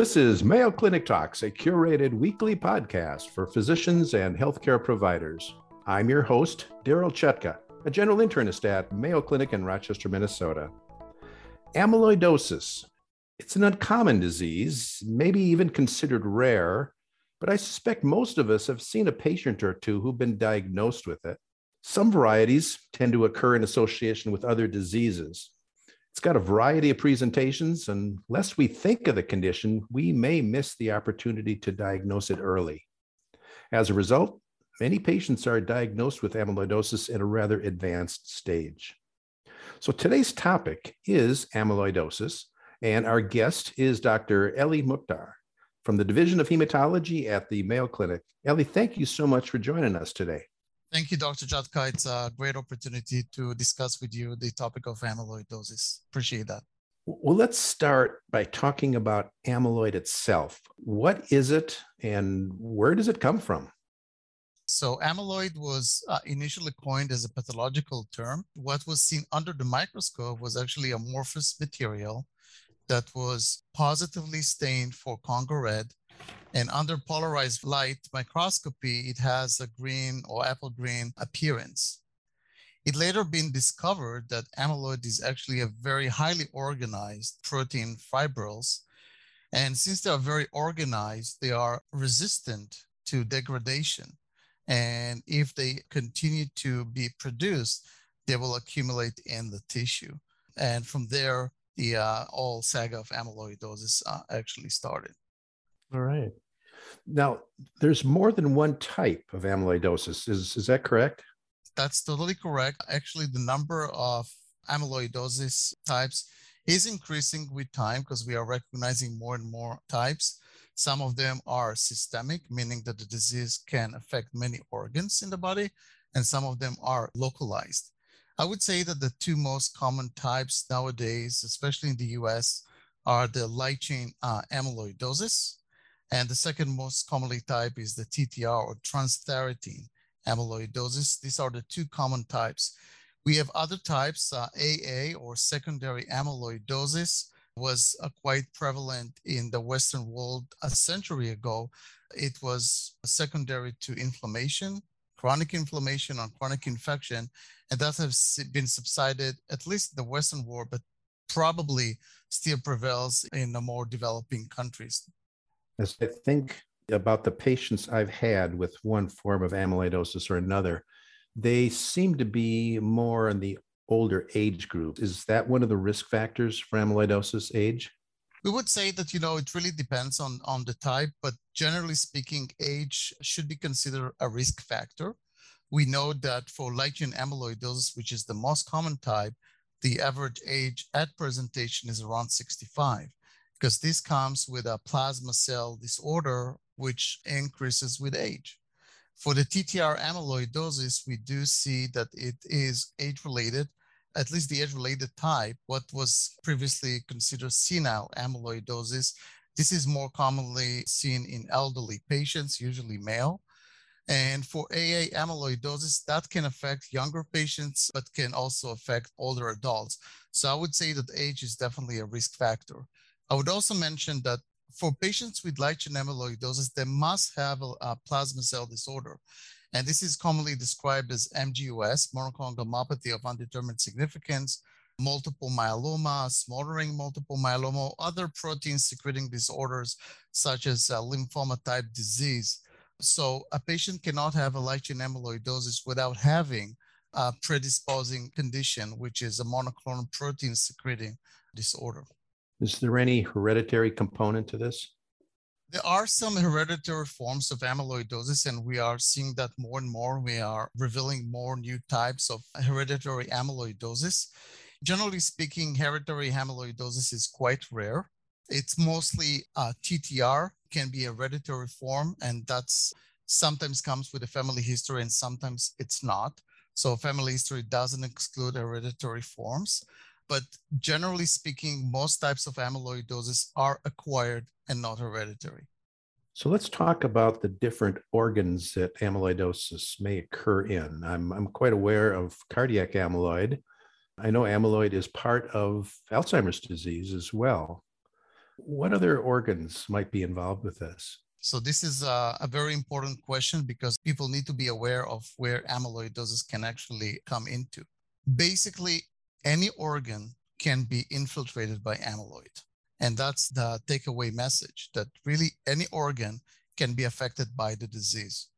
This is Mayo Clinic Talks, a curated weekly podcast for physicians and healthcare providers. I'm your host, Daryl Chutka, a general internist at Mayo Clinic in Rochester, Minnesota. Amyloidosis. It's an uncommon disease, maybe even considered rare, but I suspect most of us have seen a patient or two who've been diagnosed with it. Some varieties tend to occur in association with other diseases. It's got a variety of presentations, and lest we think of the condition, we may miss the opportunity to diagnose it early. As a result, many patients are diagnosed with amyloidosis at a rather advanced stage. So today's topic is amyloidosis, and our guest is Dr. Eli Muchtar from the Division of Hematology at the Mayo Clinic. Eli, thank you so much for joining us today. Thank you, Dr. Chutka. It's a great opportunity to discuss with you the topic of amyloidosis. Appreciate that. Well, let's start by talking about amyloid itself. What is it and where does it come from? So, amyloid was uh, initially coined as a pathological term. What was seen under the microscope was actually amorphous material that was positively stained for Congo red and under polarized light microscopy, it has a green or apple green appearance. It later been discovered that amyloid is actually a very highly organized protein fibrils. And since they are very organized, they are resistant to degradation. And if they continue to be produced, they will accumulate in the tissue. And from there, the uh, all saga of amyloidosis uh, actually started. All right. Now, there's more than one type of amyloidosis. Is, is that correct? That's totally correct. Actually, the number of amyloidosis types is increasing with time because we are recognizing more and more types. Some of them are systemic, meaning that the disease can affect many organs in the body, and some of them are localized. I would say that the two most common types nowadays, especially in the US, are the light chain uh, amyloidosis, and the second most commonly type is the TTR or transthyretin amyloidosis. These are the two common types. We have other types, uh, AA or secondary amyloidosis was uh, quite prevalent in the Western world a century ago. It was secondary to inflammation, chronic inflammation or chronic infection, and that has been subsided, at least in the Western world, but probably still prevails in the more developing countries. As I think about the patients I've had with one form of amyloidosis or another, they seem to be more in the older age group. Is that one of the risk factors for amyloidosis age? We would say that you know it really depends on on the type, but generally speaking, age should be considered a risk factor. We know that for light chain amyloidosis, which is the most common type, the average age at presentation is around 65 because this comes with a plasma cell disorder, which increases with age. For the TTR amyloidosis, we do see that it is age related, at least the age related type, what was previously considered senile amyloidosis. This is more commonly seen in elderly patients, usually male. And for AA amyloidosis, that can affect younger patients, but can also affect older adults. So I would say that age is definitely a risk factor. I would also mention that for patients with light chain amyloidosis, they must have a, a, plasma cell disorder. And this is commonly described as MGUS, monoclonal gammopathy of undetermined significance, multiple myeloma, smoldering multiple myeloma, other protein secreting disorders such as uh, lymphoma type disease. So a patient cannot have a light chain amyloidosis without having a predisposing condition, which is a monoclonal protein secreting disorder. Is there any hereditary component to this? There are some hereditary forms of amyloidosis, and we are seeing that more and more. We are revealing more new types of hereditary amyloidosis. Generally speaking, hereditary amyloidosis is quite rare. It's mostly uh, TTR, can be a hereditary form, and that's sometimes comes with a family history and sometimes it's not. So family history doesn't exclude hereditary forms. But generally speaking, most types of amyloidosis are acquired and not hereditary. So let's talk about the different organs that amyloidosis may occur in. I'm, I'm quite aware of cardiac amyloid. I know amyloid is part of Alzheimer's disease as well. What other organs might be involved with this? So this is a, a, very important question because people need to be aware of where amyloidosis can actually come into. Basically, any organ can be infiltrated by amyloid. And that's the takeaway message that really any organ can be affected by the disease.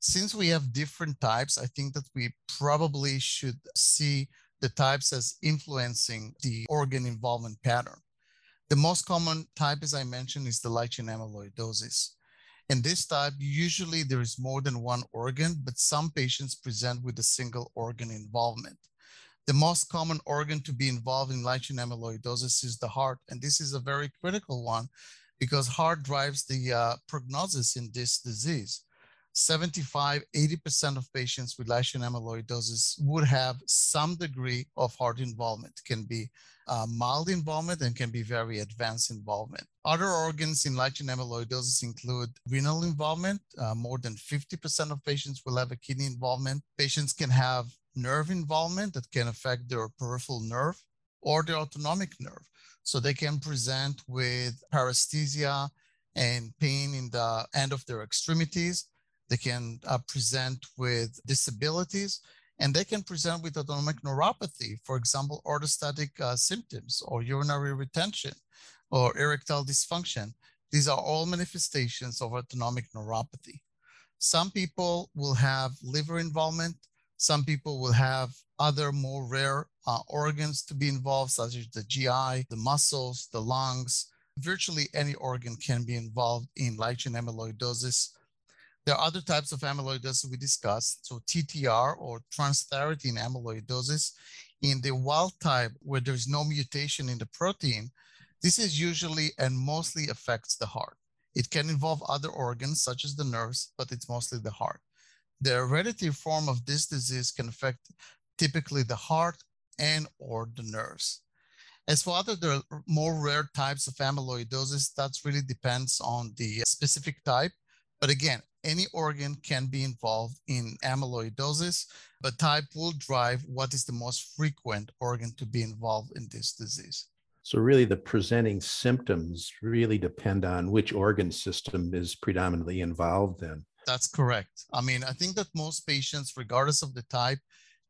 Since we have different types, I think that we probably should see the types as influencing the organ involvement pattern. The most common type, as I mentioned, is the light chain amyloidosis. In this type, usually there is more than one organ, but some patients present with a single organ involvement. The most common organ to be involved in light chain amyloidosis is the heart, and this is a very critical one because heart drives the uh, prognosis in this disease. 75, 80% of patients with light chain amyloidosis would have some degree of heart involvement. Can be uh, mild involvement and can be very advanced involvement. Other organs in light chain amyloidosis include renal involvement. Uh, more than 50% of patients will have a kidney involvement. Patients can have nerve involvement that can affect their peripheral nerve or their autonomic nerve. So they can present with paresthesia and pain in the end of their extremities they can uh, present with disabilities and they can present with autonomic neuropathy, for example, orthostatic uh, symptoms or urinary retention or erectile dysfunction. These are all manifestations of autonomic neuropathy. Some people will have liver involvement. Some people will have other more rare uh, organs to be involved, such as the GI, the muscles, the lungs. Virtually any organ can be involved in light chain amyloidosis there are other types of amyloidosis we discussed. So TTR or transthyretin amyloidosis in the wild type where there's no mutation in the protein, this is usually and mostly affects the heart. It can involve other organs such as the nerves, but it's mostly the heart. The hereditary form of this disease can affect typically the heart and or the nerves. As for other the more rare types of amyloidosis, that really depends on the specific type. But again, any organ can be involved in amyloidosis, but type will drive what is the most frequent organ to be involved in this disease. So, really, the presenting symptoms really depend on which organ system is predominantly involved in. That's correct. I mean, I think that most patients, regardless of the type,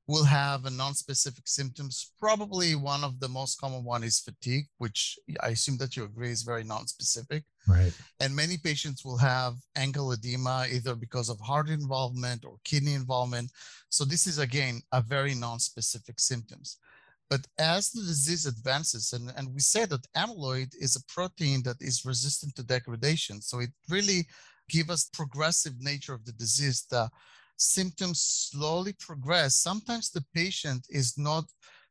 will have a non-specific symptoms. Probably one of the most common one is fatigue, which I assume that you agree is very non-specific. Right. And many patients will have ankle edema either because of heart involvement or kidney involvement. So this is again a very non-specific symptoms. But as the disease advances, and, and we say that amyloid is a protein that is resistant to degradation. So it really gives us progressive nature of the disease. The symptoms slowly progress, sometimes the patient is not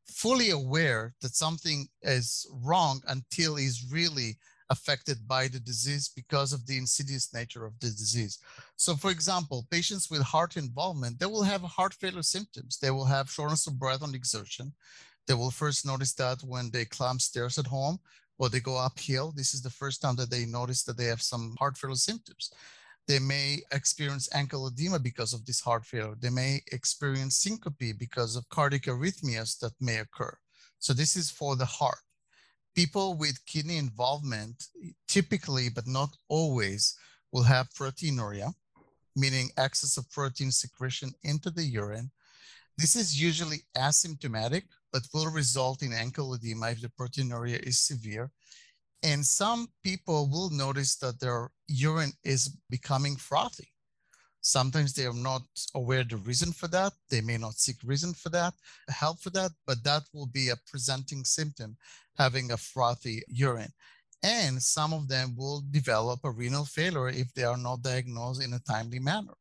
fully aware that something is wrong until he's really affected by the disease because of the insidious nature of the disease. So for example, patients with heart involvement, they will have heart failure symptoms. They will have shortness of breath on exertion. They will first notice that when they climb stairs at home or they go uphill. This is the first time that they notice that they have some heart failure symptoms. They may experience ankle edema because of this heart failure. They may experience syncope because of cardiac arrhythmias that may occur. So this is for the heart. People with kidney involvement, typically, but not always, will have proteinuria, meaning excess of protein secretion into the urine. This is usually asymptomatic, but will result in ankle edema if the proteinuria is severe. And some people will notice that their urine is becoming frothy. Sometimes they are not aware the reason for that. They may not seek reason for that, help for that, but that will be a presenting symptom, having a frothy urine. And some of them will develop a renal failure if they are not diagnosed in a timely manner.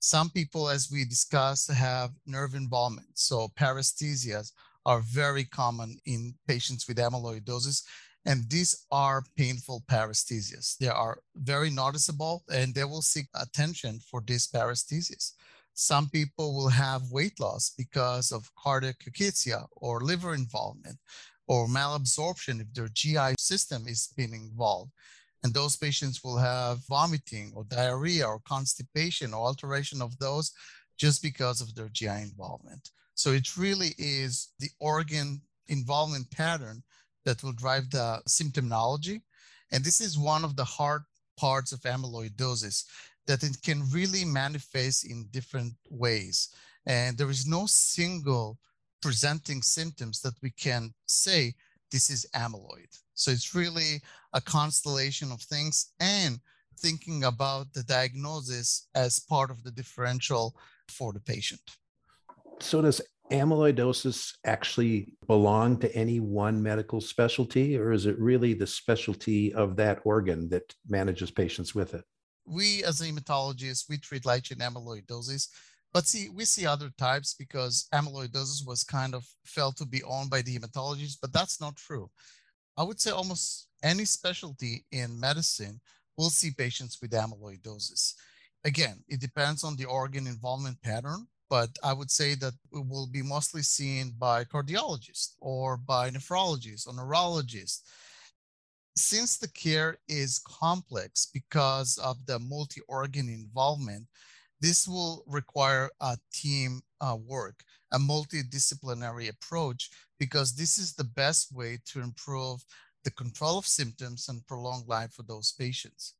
Some people, as we discussed, have nerve involvement. So paresthesias are very common in patients with amyloidosis and these are painful paresthesias. They are very noticeable and they will seek attention for these paresthesias. Some people will have weight loss because of cardiac cachexia or liver involvement or malabsorption if their GI system is being involved. And those patients will have vomiting or diarrhea or constipation or alteration of those just because of their GI involvement. So it really is the organ involvement pattern that will drive the symptomology. And this is one of the hard parts of amyloidosis that it can really manifest in different ways. And there is no single presenting symptoms that we can say this is amyloid. So it's really a constellation of things and thinking about the diagnosis as part of the differential for the patient. So does amyloidosis actually belong to any one medical specialty, or is it really the specialty of that organ that manages patients with it? We, as hematologists, we treat light chain amyloidosis, but see, we see other types because amyloidosis was kind of felt to be owned by the hematologists, but that's not true. I would say almost any specialty in medicine will see patients with amyloidosis. Again, it depends on the organ involvement pattern but I would say that it will be mostly seen by cardiologists or by nephrologists or neurologists. Since the care is complex because of the multi organ involvement, this will require a team uh, work, a multidisciplinary approach, because this is the best way to improve the control of symptoms and prolong life for those patients.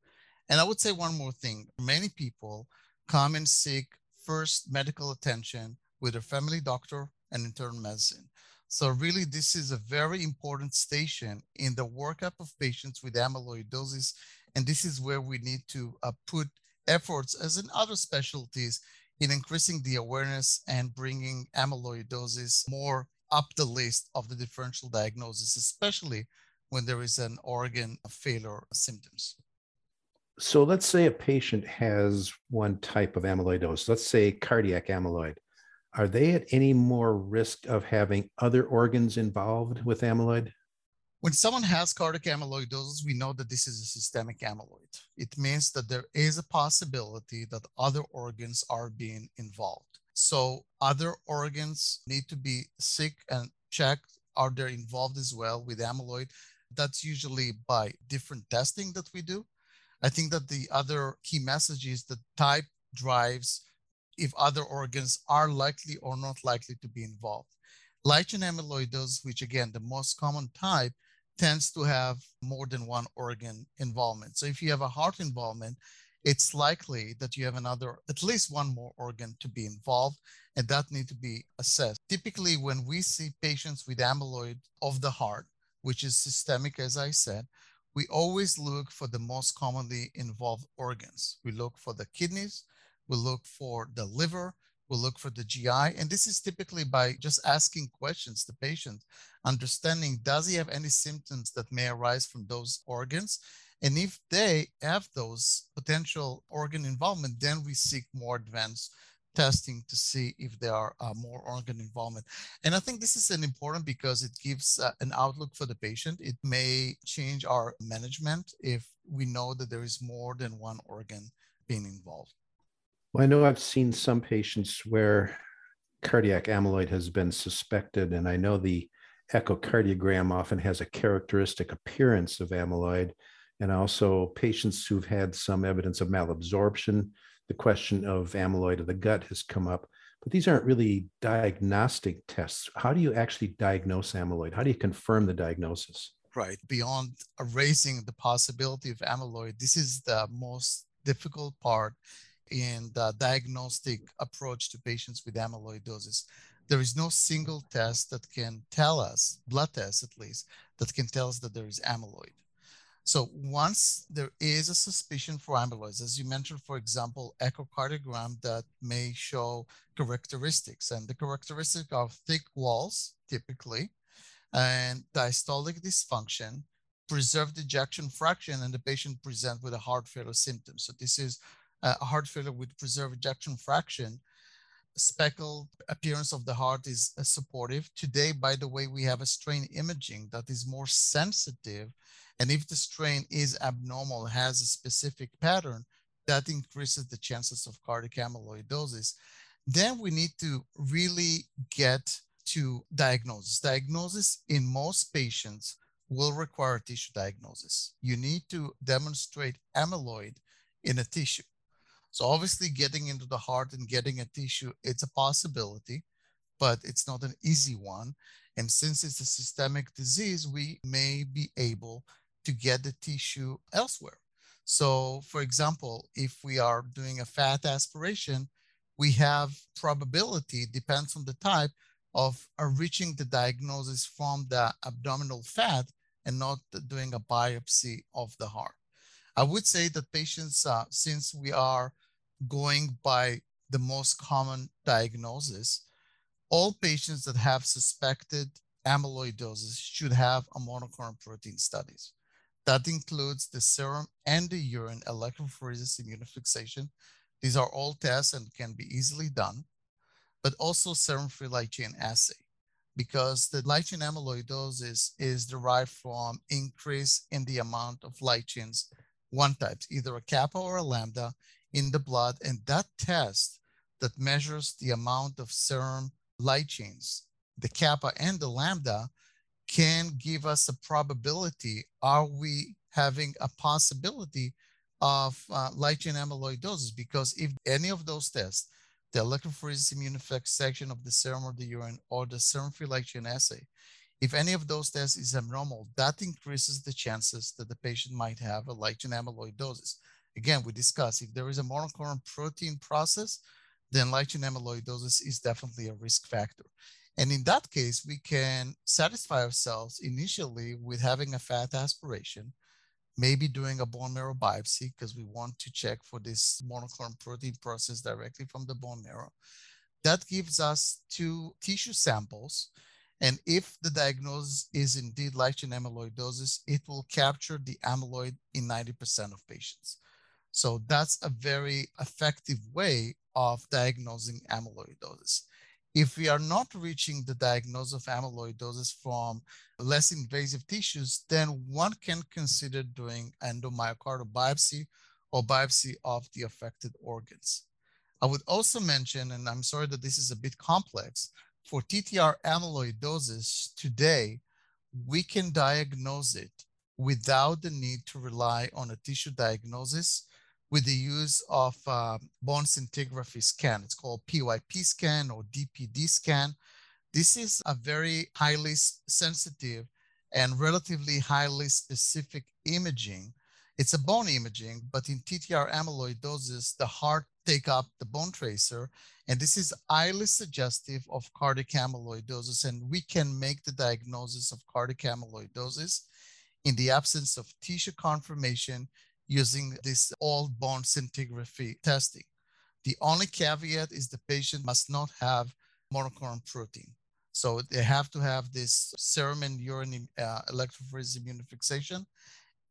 And I would say one more thing many people come and seek first medical attention with a family doctor and internal medicine. So really, this is a very important station in the workup of patients with amyloidosis. And this is where we need to uh, put efforts, as in other specialties, in increasing the awareness and bringing amyloidosis more up the list of the differential diagnosis, especially when there is an organ failure symptoms. So let's say a patient has one type of amyloidosis, let's say cardiac amyloid. Are they at any more risk of having other organs involved with amyloid? When someone has cardiac amyloidosis, we know that this is a systemic amyloid. It means that there is a possibility that other organs are being involved. So other organs need to be sick and checked. Are they involved as well with amyloid? That's usually by different testing that we do. I think that the other key message is that type drives if other organs are likely or not likely to be involved. Light chain amyloidosis, which again, the most common type, tends to have more than one organ involvement. So if you have a heart involvement, it's likely that you have another, at least one more organ to be involved, and that need to be assessed. Typically, when we see patients with amyloid of the heart, which is systemic, as I said, we always look for the most commonly involved organs. We look for the kidneys, we look for the liver, we look for the GI. And this is typically by just asking questions the patient, understanding does he have any symptoms that may arise from those organs? And if they have those potential organ involvement, then we seek more advanced testing to see if there are uh, more organ involvement. And I think this is an important because it gives uh, an outlook for the patient. It may change our management if we know that there is more than one organ being involved. Well, I know I've seen some patients where cardiac amyloid has been suspected, and I know the echocardiogram often has a characteristic appearance of amyloid, and also patients who've had some evidence of malabsorption the question of amyloid of the gut has come up, but these aren't really diagnostic tests. How do you actually diagnose amyloid? How do you confirm the diagnosis? Right. Beyond erasing the possibility of amyloid, this is the most difficult part in the diagnostic approach to patients with amyloidosis. There is no single test that can tell us, blood test at least, that can tell us that there is amyloid. So once there is a suspicion for amyloid, as you mentioned, for example, echocardiogram that may show characteristics, and the characteristic are thick walls, typically, and diastolic dysfunction, preserved ejection fraction, and the patient present with a heart failure symptom. So this is Uh, a heart failure with preserved ejection fraction. Speckled appearance of the heart is uh, supportive. Today, by the way, we have a strain imaging that is more sensitive and if the strain is abnormal, has a specific pattern, that increases the chances of cardiac amyloidosis. Then we need to really get to diagnosis. Diagnosis in most patients will require tissue diagnosis. You need to demonstrate amyloid in a tissue. So obviously getting into the heart and getting a tissue, it's a possibility. but it's not an easy one. And since it's a systemic disease, we may be able to get the tissue elsewhere. So, for example, if we are doing a fat aspiration, we have probability, depends on the type, of reaching the diagnosis from the abdominal fat and not doing a biopsy of the heart. I would say that patients, uh, since we are going by the most common diagnosis, all patients that have suspected amyloidosis should have a monoclonal protein studies. That includes the serum and the urine electrophoresis immunofixation. These are all tests and can be easily done, but also serum free light chain assay because the light chain amyloidosis is derived from increase in the amount of light chains, one types, either a kappa or a lambda in the blood. And that test that measures the amount of serum light chains, the kappa and the lambda, can give us a probability. Are we having a possibility of uh, light chain amyloidosis? Because if any of those tests, the electrophoresis immunofixation of the serum or the urine or the serum free light chain assay, if any of those tests is abnormal, that increases the chances that the patient might have a light chain amyloidosis. Again, we discussed if there is a monoclonal protein process, then light chain amyloidosis is definitely a risk factor. And in that case, we can satisfy ourselves initially with having a fat aspiration, maybe doing a bone marrow biopsy because we want to check for this monoclonal protein process directly from the bone marrow. That gives us two tissue samples. And if the diagnosis is indeed light chain amyloidosis, it will capture the amyloid in 90% of patients. So that's a very effective way of diagnosing amyloidosis. If we are not reaching the diagnosis of amyloidosis from less invasive tissues, then one can consider doing endomyocardial biopsy or biopsy of the affected organs. I would also mention, and I'm sorry that this is a bit complex, for TTR amyloidosis today, we can diagnose it without the need to rely on a tissue diagnosis with the use of uh, bone scintigraphy scan. It's called PYP scan or DPD scan. This is a very highly sensitive and relatively highly specific imaging. It's a bone imaging, but in TTR amyloidosis, the heart take up the bone tracer, and this is highly suggestive of cardiac amyloidosis, and we can make the diagnosis of cardiac amyloidosis in the absence of tissue confirmation using this all bone scintigraphy testing. The only caveat is the patient must not have monoclonal protein. So they have to have this serum and urine uh, electrophoresis immunofixation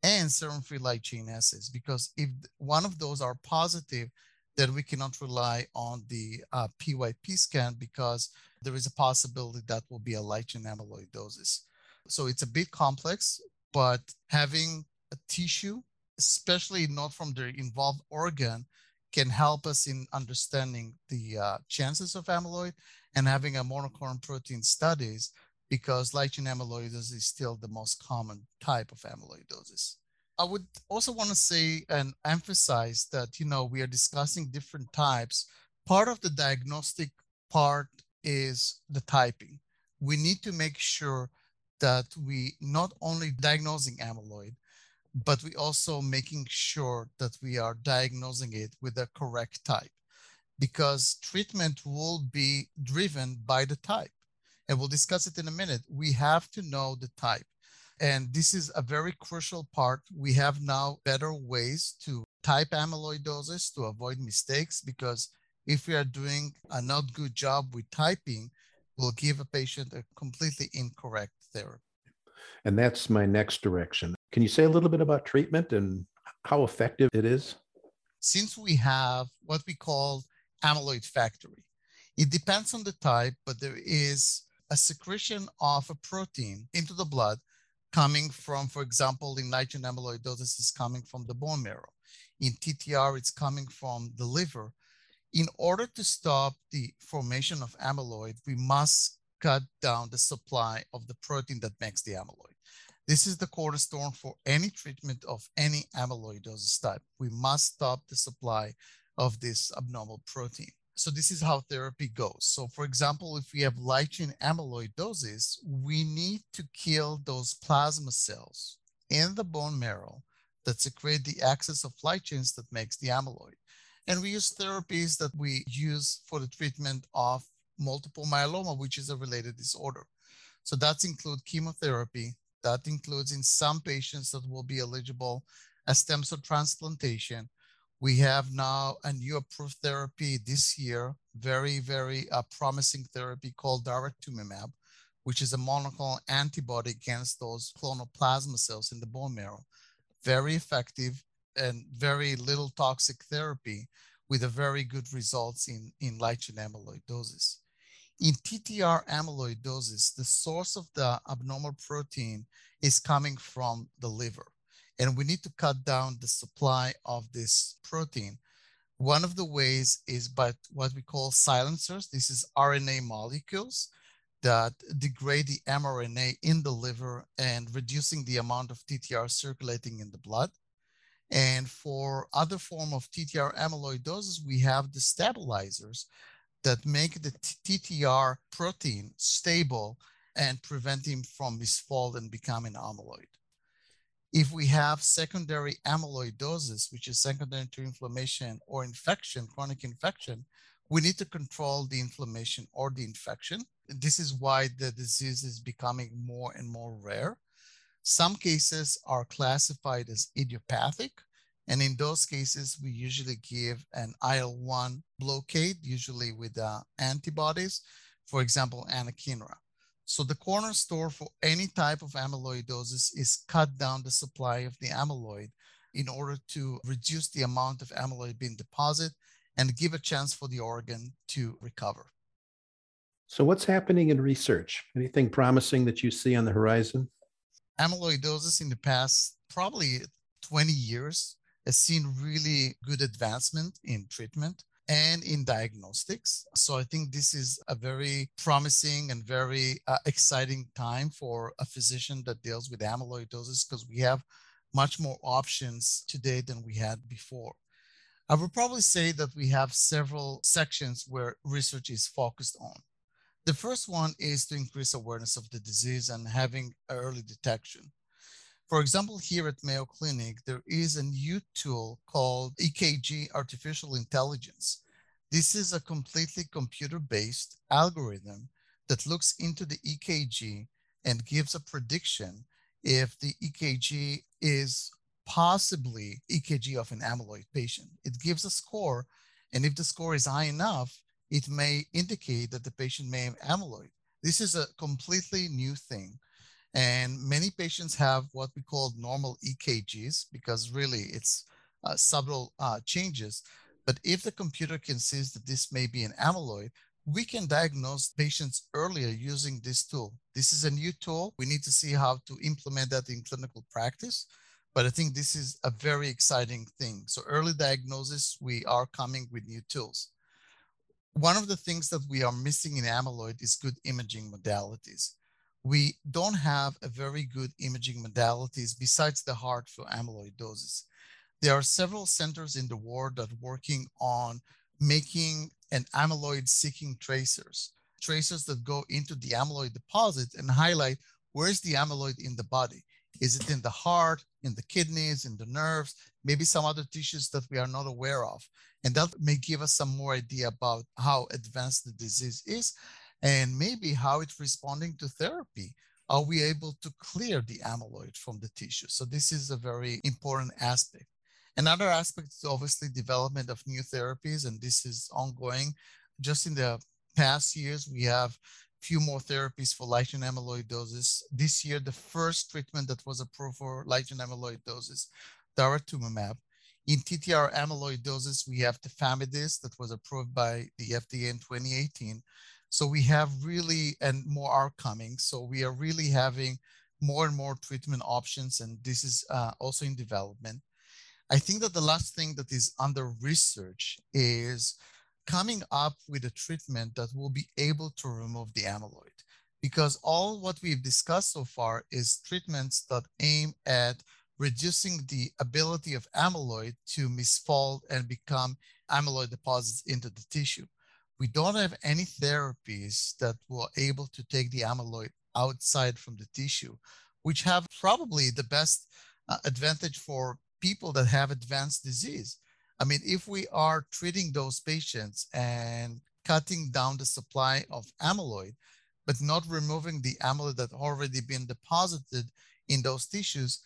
and serum-free light chain assays, because if one of those are positive, then we cannot rely on the uh, PYP scan because there is a possibility that will be a light chain amyloidosis. So it's a bit complex, but having a tissue especially not from the involved organ, can help us in understanding the uh, chances of amyloid and having a monoclonal protein studies because light chain amyloidosis is still the most common type of amyloidosis. I would also want to say and emphasize that, you know, we are discussing different types. Part of the diagnostic part is the typing. We need to make sure that we not only diagnosing amyloid, but we also making sure that we are diagnosing it with the correct type because treatment will be driven by the type. And we'll discuss it in a minute. We have to know the type. And this is a very crucial part. We have now better ways to type amyloidosis to avoid mistakes because if we are doing a not good job with typing, we'll give a patient a completely incorrect therapy. And that's my next direction. Can you say a little bit about treatment and how effective it is? Since we have what we call amyloid factory, it depends on the type, but there is a secretion of a protein into the blood coming from, for example, in chain amyloidosis is coming from the bone marrow. In TTR, it's coming from the liver. In order to stop the formation of amyloid, we must cut down the supply of the protein that makes the amyloid. This is the cornerstone for any treatment of any amyloidosis type. We must stop the supply of this abnormal protein. So this is how therapy goes. So for example, if we have light chain amyloidosis, we need to kill those plasma cells in the bone marrow that secrete the excess of light chains that makes the amyloid. And we use therapies that we use for the treatment of multiple myeloma, which is a related disorder. So that includes chemotherapy. That includes in some patients that will be eligible as stem cell transplantation. We have now a new approved therapy this year, very, very uh, promising therapy called daratumumab, which is a monoclonal antibody against those clonal plasma cells in the bone marrow. Very effective and very little toxic therapy with a very good results in, in light chain amyloidosis. In TTR amyloidosis, the source of the abnormal protein is coming from the liver, and we need to cut down the supply of this protein. One of the ways is by what we call silencers. This is RNA molecules that degrade the mRNA in the liver and reducing the amount of TTR circulating in the blood. And for other form of TTR amyloidosis, we have the stabilizers that make the TTR protein stable and prevent him from misfold and becoming amyloid. If we have secondary amyloidosis, which is secondary to inflammation or infection, chronic infection, we need to control the inflammation or the infection. This is why the disease is becoming more and more rare. Some cases are classified as idiopathic, and in those cases, we usually give an IL 1 blockade, usually with uh, antibodies, for example, anakinra. So the cornerstone for any type of amyloidosis is cut down the supply of the amyloid in order to reduce the amount of amyloid being deposited and give a chance for the organ to recover. So, what's happening in research? Anything promising that you see on the horizon? Amyloidosis in the past probably 20 years has seen really good advancement in treatment and in diagnostics. So I think this is a very promising and very uh, exciting time for a physician that deals with amyloidosis because we have much more options today than we had before. I would probably say that we have several sections where research is focused on. The first one is to increase awareness of the disease and having early detection. For example, here at Mayo Clinic, there is a new tool called EKG Artificial Intelligence. This is a completely computer based algorithm that looks into the EKG and gives a prediction if the EKG is possibly EKG of an amyloid patient. It gives a score, and if the score is high enough, it may indicate that the patient may have amyloid. This is a completely new thing. And many patients have what we call normal EKGs because really it's uh, subtle uh, changes. But if the computer can see that this may be an amyloid, we can diagnose patients earlier using this tool. This is a new tool. We need to see how to implement that in clinical practice. But I think this is a very exciting thing. So early diagnosis, we are coming with new tools. One of the things that we are missing in amyloid is good imaging modalities we don't have a very good imaging modalities besides the heart for amyloidosis. There are several centers in the world that are working on making an amyloid seeking tracers, tracers that go into the amyloid deposit and highlight where's the amyloid in the body. Is it in the heart, in the kidneys, in the nerves, maybe some other tissues that we are not aware of? And that may give us some more idea about how advanced the disease is and maybe how it's responding to therapy. Are we able to clear the amyloid from the tissue? So this is a very important aspect. Another aspect is obviously development of new therapies, and this is ongoing. Just in the past years, we have few more therapies for light chain amyloidosis. This year, the first treatment that was approved for light chain amyloidosis, daratumumab. In TTR amyloidosis, we have tafamidis that was approved by the FDA in 2018. So we have really, and more are coming. So we are really having more and more treatment options, and this is uh, also in development. I think that the last thing that is under research is coming up with a treatment that will be able to remove the amyloid. Because all what we've discussed so far is treatments that aim at reducing the ability of amyloid to misfold and become amyloid deposits into the tissue. We don't have any therapies that were able to take the amyloid outside from the tissue, which have probably the best uh, advantage for people that have advanced disease. I mean, if we are treating those patients and cutting down the supply of amyloid, but not removing the amyloid that already been deposited in those tissues,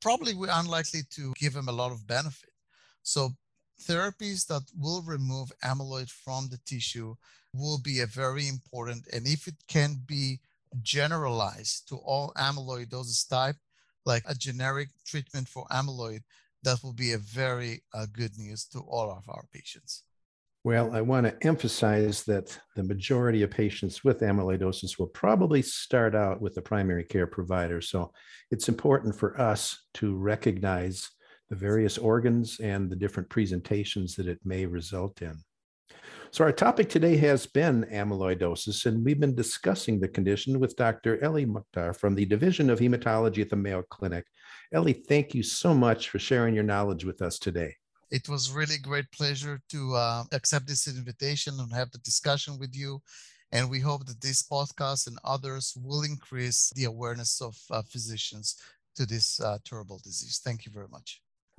probably we're unlikely to give them a lot of benefit. So therapies that will remove amyloid from the tissue will be a very important, and if it can be generalized to all amyloidosis type, like a generic treatment for amyloid, that will be a very uh, good news to all of our patients. Well, I want to emphasize that the majority of patients with amyloidosis will probably start out with the primary care provider. So it's important for us to recognize the various organs and the different presentations that it may result in. So, our topic today has been amyloidosis, and we've been discussing the condition with Dr. Eli Muchtar from the Division of Hematology at the Mayo Clinic. Eli, thank you so much for sharing your knowledge with us today. It was really great pleasure to uh, accept this invitation and have the discussion with you. And we hope that this podcast and others will increase the awareness of uh, physicians to this uh, terrible disease. Thank you very much.